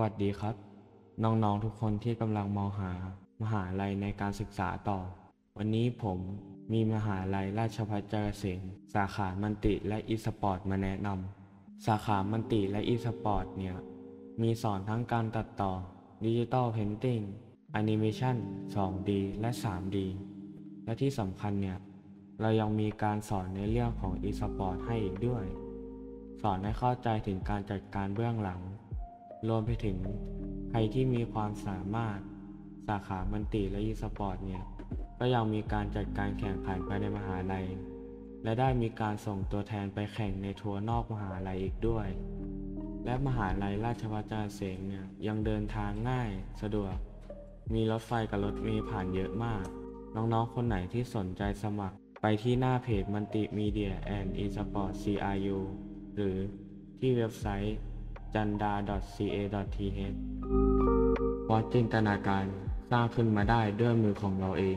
สวัสดีครับ น้องๆทุกคนที่กำลังมองหามหาลัยในการศึกษาต่อ วันนี้ผมมีมหาลัยราชภัฏจันทรเกษมสาขามัลติและอีสปอร์ตมาแนะนำสาขามัลติและอีสปอร์ตเนี่ย มีสอนทั้งการตัดต่อ digital painting แอนิเมชัน 2D และ 3D และที่สำคัญเนี่ย เรายังมีการสอนในเรื่องของ e-sport ให้อีกด้วย สอนให้เข้าใจถึงการจัดการเบื้องหลัง รวมไปถึงใครที่มีความสามารถสาขามันติและ e-sport เนี่ย ก็ยังมีการจัดการแข่งขันภายในมหาลัย และได้มีการส่งตัวแทนไปแข่งในทัวร์นอกมหาลัยอีกด้วย และมหาลัยราชภัฏจักรเกษมเนี่ยยังเดินทางง่ายสะดวก มีรถไฟกับรถเมล์ผ่านเยอะมาก น้องๆ คนไหนที่สนใจสมัครไปที่หน้าเพจมันติมีเดียแอนด์อีสปอร์ต CRU หรือที่เว็บไซต์ janda.ca.th เพราจินตนาการสร้างขึ้นมาได้ด้วยมือของเราเอง